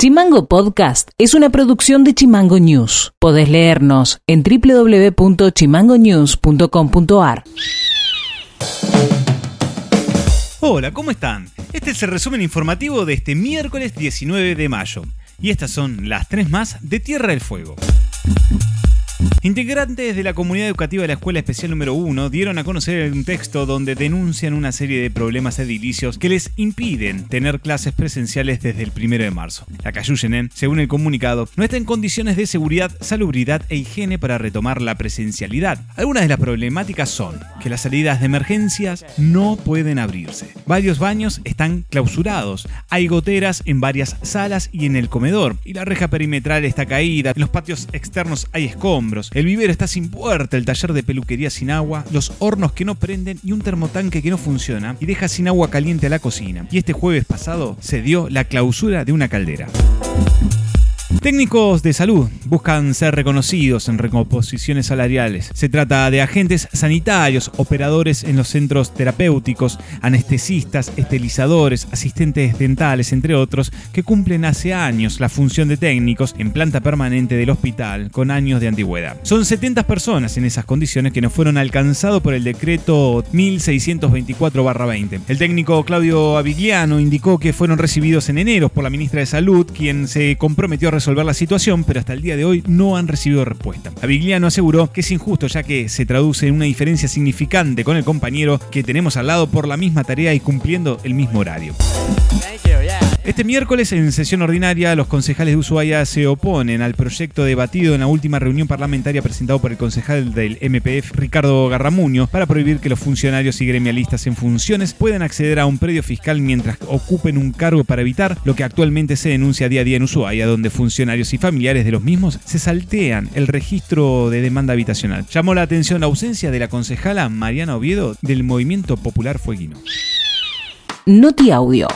Chimango Podcast es una producción de Chimango News. Podés leernos en www.chimangonews.com.ar. Hola, ¿cómo están? Este es el resumen informativo de este miércoles 19 de mayo. Y estas son las tres más de Tierra del Fuego. Integrantes de la comunidad educativa de la Escuela Especial número 1 dieron a conocer un texto donde denuncian una serie de problemas edilicios que les impiden tener clases presenciales desde el 1 de marzo. La Cayuyenen, según el comunicado, no está en condiciones de seguridad, salubridad e higiene para retomar la presencialidad. Algunas de las problemáticas son que las salidas de emergencias no pueden abrirse. Varios baños están clausurados. Hay goteras en varias salas y en el comedor. Y la reja perimetral está caída. En los patios externos hay escombros el vivero está sin puerta, el taller de peluquería sin agua, los hornos que no prenden y un termotanque que no funciona y deja sin agua caliente a la cocina. Y este jueves pasado se dio la clausura de una caldera. Técnicos de salud buscan ser reconocidos en recomposiciones salariales. Se trata de agentes sanitarios, operadores en los centros terapéuticos, anestesistas, estelizadores, asistentes dentales, entre otros, que cumplen hace años la función de técnicos en planta permanente del hospital con años de antigüedad. Son 70 personas en esas condiciones que no fueron alcanzados por el decreto 1624-20. El técnico Claudio Avigliano indicó que fueron recibidos en enero por la ministra de Salud, quien se comprometió a resolver la situación, pero hasta el día de hoy no han recibido respuesta. Avigliano aseguró que es injusto ya que se traduce en una diferencia significante con el compañero que tenemos al lado por la misma tarea y cumpliendo el mismo horario. Este miércoles, en sesión ordinaria, los concejales de Ushuaia se oponen al proyecto debatido en la última reunión parlamentaria presentado por el concejal del MPF, Ricardo Garramuño, para prohibir que los funcionarios y gremialistas en funciones puedan acceder a un predio fiscal mientras ocupen un cargo para evitar lo que actualmente se denuncia día a día en Ushuaia, donde funcionarios y familiares de los mismos se saltean el registro de demanda habitacional. Llamó la atención la ausencia de la concejala Mariana Oviedo del Movimiento Popular Fueguino. Noti Audio.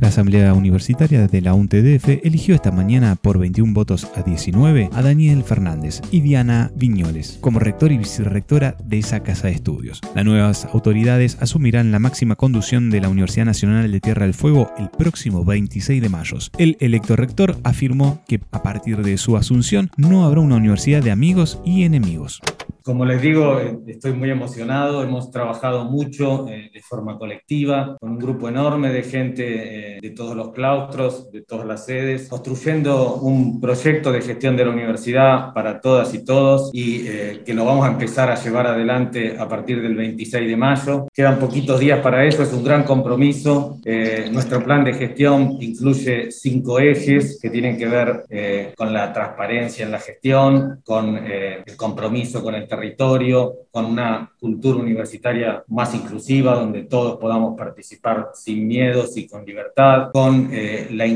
La Asamblea Universitaria de la UNTDF eligió esta mañana por 21 votos a 19 a Daniel Fernández y Diana Viñoles como rector y vicerrectora de esa casa de estudios. Las nuevas autoridades asumirán la máxima conducción de la Universidad Nacional de Tierra del Fuego el próximo 26 de mayo. El electo rector afirmó que a partir de su asunción no habrá una universidad de amigos y enemigos. Como les digo, eh, estoy muy emocionado, hemos trabajado mucho eh, de forma colectiva, con un grupo enorme de gente eh, de todos los claustros, de todas las sedes, construyendo un proyecto de gestión de la universidad para todas y todos y que lo vamos a empezar a llevar adelante a partir del 26 de mayo. Quedan poquitos días para eso, es un gran compromiso. nuestro plan de gestión incluye cinco ejes que tienen que ver con la transparencia en la gestión, con el compromiso con el territorio, con una cultura universitaria más inclusiva, donde todos podamos participar sin miedos y con libertad, con, eh, la,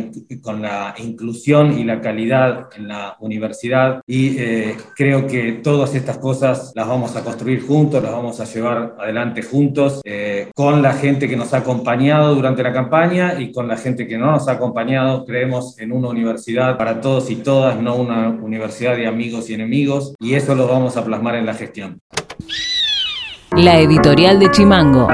con la inclusión y la calidad en la universidad. Y eh, creo que todas estas cosas las vamos a construir juntos, las vamos a llevar adelante juntos, eh, con la gente que nos ha acompañado durante la campaña y con la gente que no nos ha acompañado. Creemos en una universidad para todos y todas, no una universidad de amigos y enemigos, y eso lo vamos a plasmar en la gestión. La editorial de Chimango.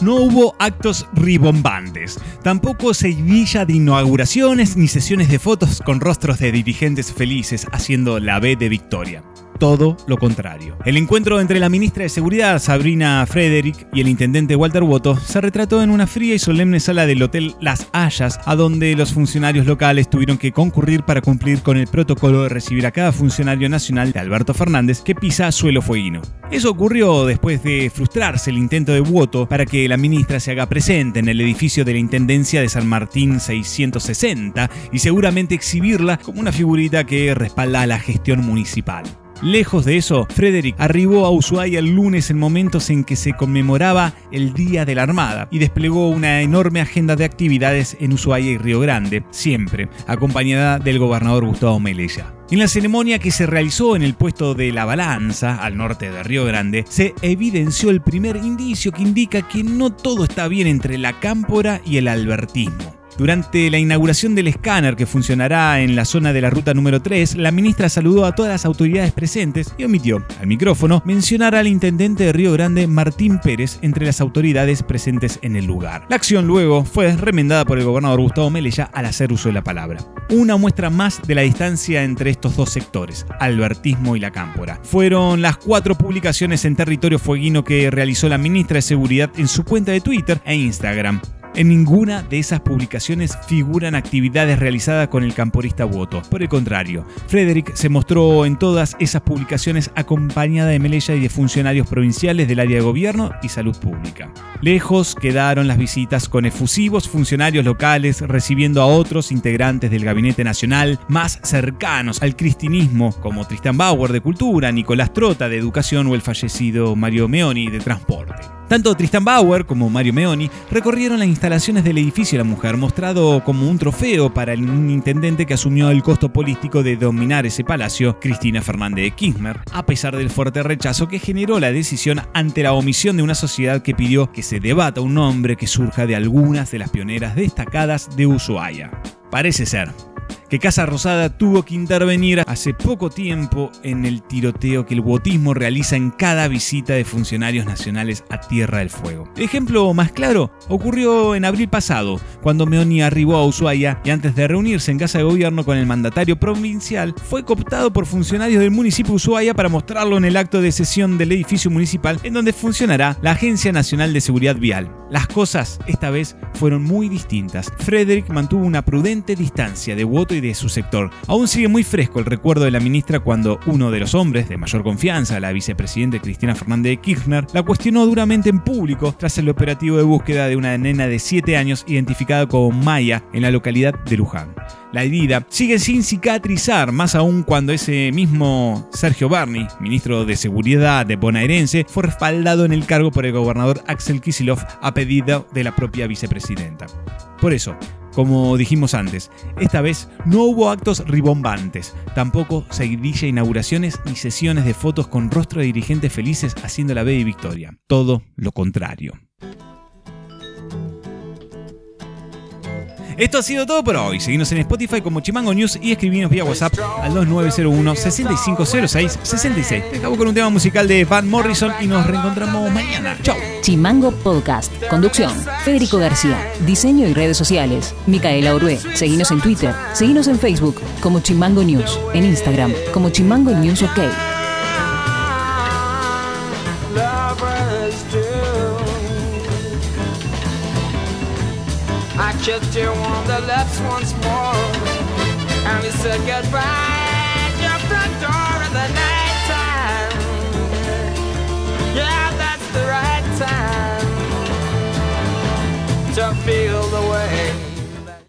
No hubo actos ribombantes, tampoco seguidilla de inauguraciones ni sesiones de fotos con rostros de dirigentes felices haciendo la B de victoria todo lo contrario. El encuentro entre la ministra de Seguridad, Sabrina Frederick, y el intendente Walter Woto se retrató en una fría y solemne sala del Hotel Las Hayas, a donde los funcionarios locales tuvieron que concurrir para cumplir con el protocolo de recibir a cada funcionario nacional de Alberto Fernández que pisa suelo fueguino. Eso ocurrió después de frustrarse el intento de Woto para que la ministra se haga presente en el edificio de la Intendencia de San Martín 660 y seguramente exhibirla como una figurita que respalda a la gestión municipal. Lejos de eso, Frederick arribó a Ushuaia el lunes en momentos en que se conmemoraba el Día de la Armada y desplegó una enorme agenda de actividades en Ushuaia y Río Grande, siempre acompañada del gobernador Gustavo Melella. En la ceremonia que se realizó en el puesto de La Balanza, al norte de Río Grande, se evidenció el primer indicio que indica que no todo está bien entre la cámpora y el albertismo. Durante la inauguración del escáner que funcionará en la zona de la ruta número 3, la ministra saludó a todas las autoridades presentes y omitió, al micrófono, mencionar al intendente de Río Grande, Martín Pérez, entre las autoridades presentes en el lugar. La acción luego fue remendada por el gobernador Gustavo Melella al hacer uso de la palabra. Una muestra más de la distancia entre estos dos sectores, albertismo y la cámpora. Fueron las cuatro publicaciones en territorio fueguino que realizó la ministra de Seguridad en su cuenta de Twitter e Instagram. En ninguna de esas publicaciones figuran actividades realizadas con el camporista Woto. Por el contrario, Frederick se mostró en todas esas publicaciones acompañada de Melella y de funcionarios provinciales del área de gobierno y salud pública. Lejos quedaron las visitas con efusivos funcionarios locales recibiendo a otros integrantes del Gabinete Nacional más cercanos al cristinismo, como Tristan Bauer de Cultura, Nicolás Trota de Educación o el fallecido Mario Meoni de Transporte. Tanto Tristan Bauer como Mario Meoni recorrieron las instalaciones del edificio la mujer, mostrado como un trofeo para el intendente que asumió el costo político de dominar ese palacio, Cristina Fernández de Kirchner, a pesar del fuerte rechazo que generó la decisión ante la omisión de una sociedad que pidió que se debata un nombre que surja de algunas de las pioneras destacadas de Ushuaia. Parece ser que Casa Rosada tuvo que intervenir hace poco tiempo en el tiroteo que el botismo realiza en cada visita de funcionarios nacionales a Tierra del Fuego. El ejemplo más claro ocurrió en abril pasado, cuando Meoni arribó a Ushuaia y antes de reunirse en Casa de Gobierno con el mandatario provincial, fue cooptado por funcionarios del municipio de Ushuaia para mostrarlo en el acto de sesión del edificio municipal en donde funcionará la Agencia Nacional de Seguridad Vial. Las cosas esta vez fueron muy distintas. Frederick mantuvo una prudente distancia de voto y de su sector. Aún sigue muy fresco el recuerdo de la ministra cuando uno de los hombres de mayor confianza, la vicepresidenta Cristina Fernández de Kirchner, la cuestionó duramente en público tras el operativo de búsqueda de una nena de 7 años identificada como Maya en la localidad de Luján. La herida sigue sin cicatrizar, más aún cuando ese mismo Sergio Barney, ministro de Seguridad de bonaerense, fue respaldado en el cargo por el gobernador Axel Kisilov a pedido de la propia vicepresidenta. Por eso, como dijimos antes, esta vez no hubo actos ribombantes, tampoco seguidilla inauguraciones ni sesiones de fotos con rostro de dirigentes felices haciendo la B y victoria. Todo lo contrario. Esto ha sido todo por hoy. Seguimos en Spotify como Chimango News y escribinos vía WhatsApp al 2901-6506-66. Te acabo con un tema musical de Van Morrison y nos reencontramos mañana. Chau. Chimango Podcast. Conducción. Federico García. Diseño y redes sociales. Micaela Orué. Seguinos en Twitter. Seguinos en Facebook como Chimango News. En Instagram como Chimango News OK. Kissed you on the lips once more, and we said goodbye your front door in the night time. Yeah, that's the right time to feel the.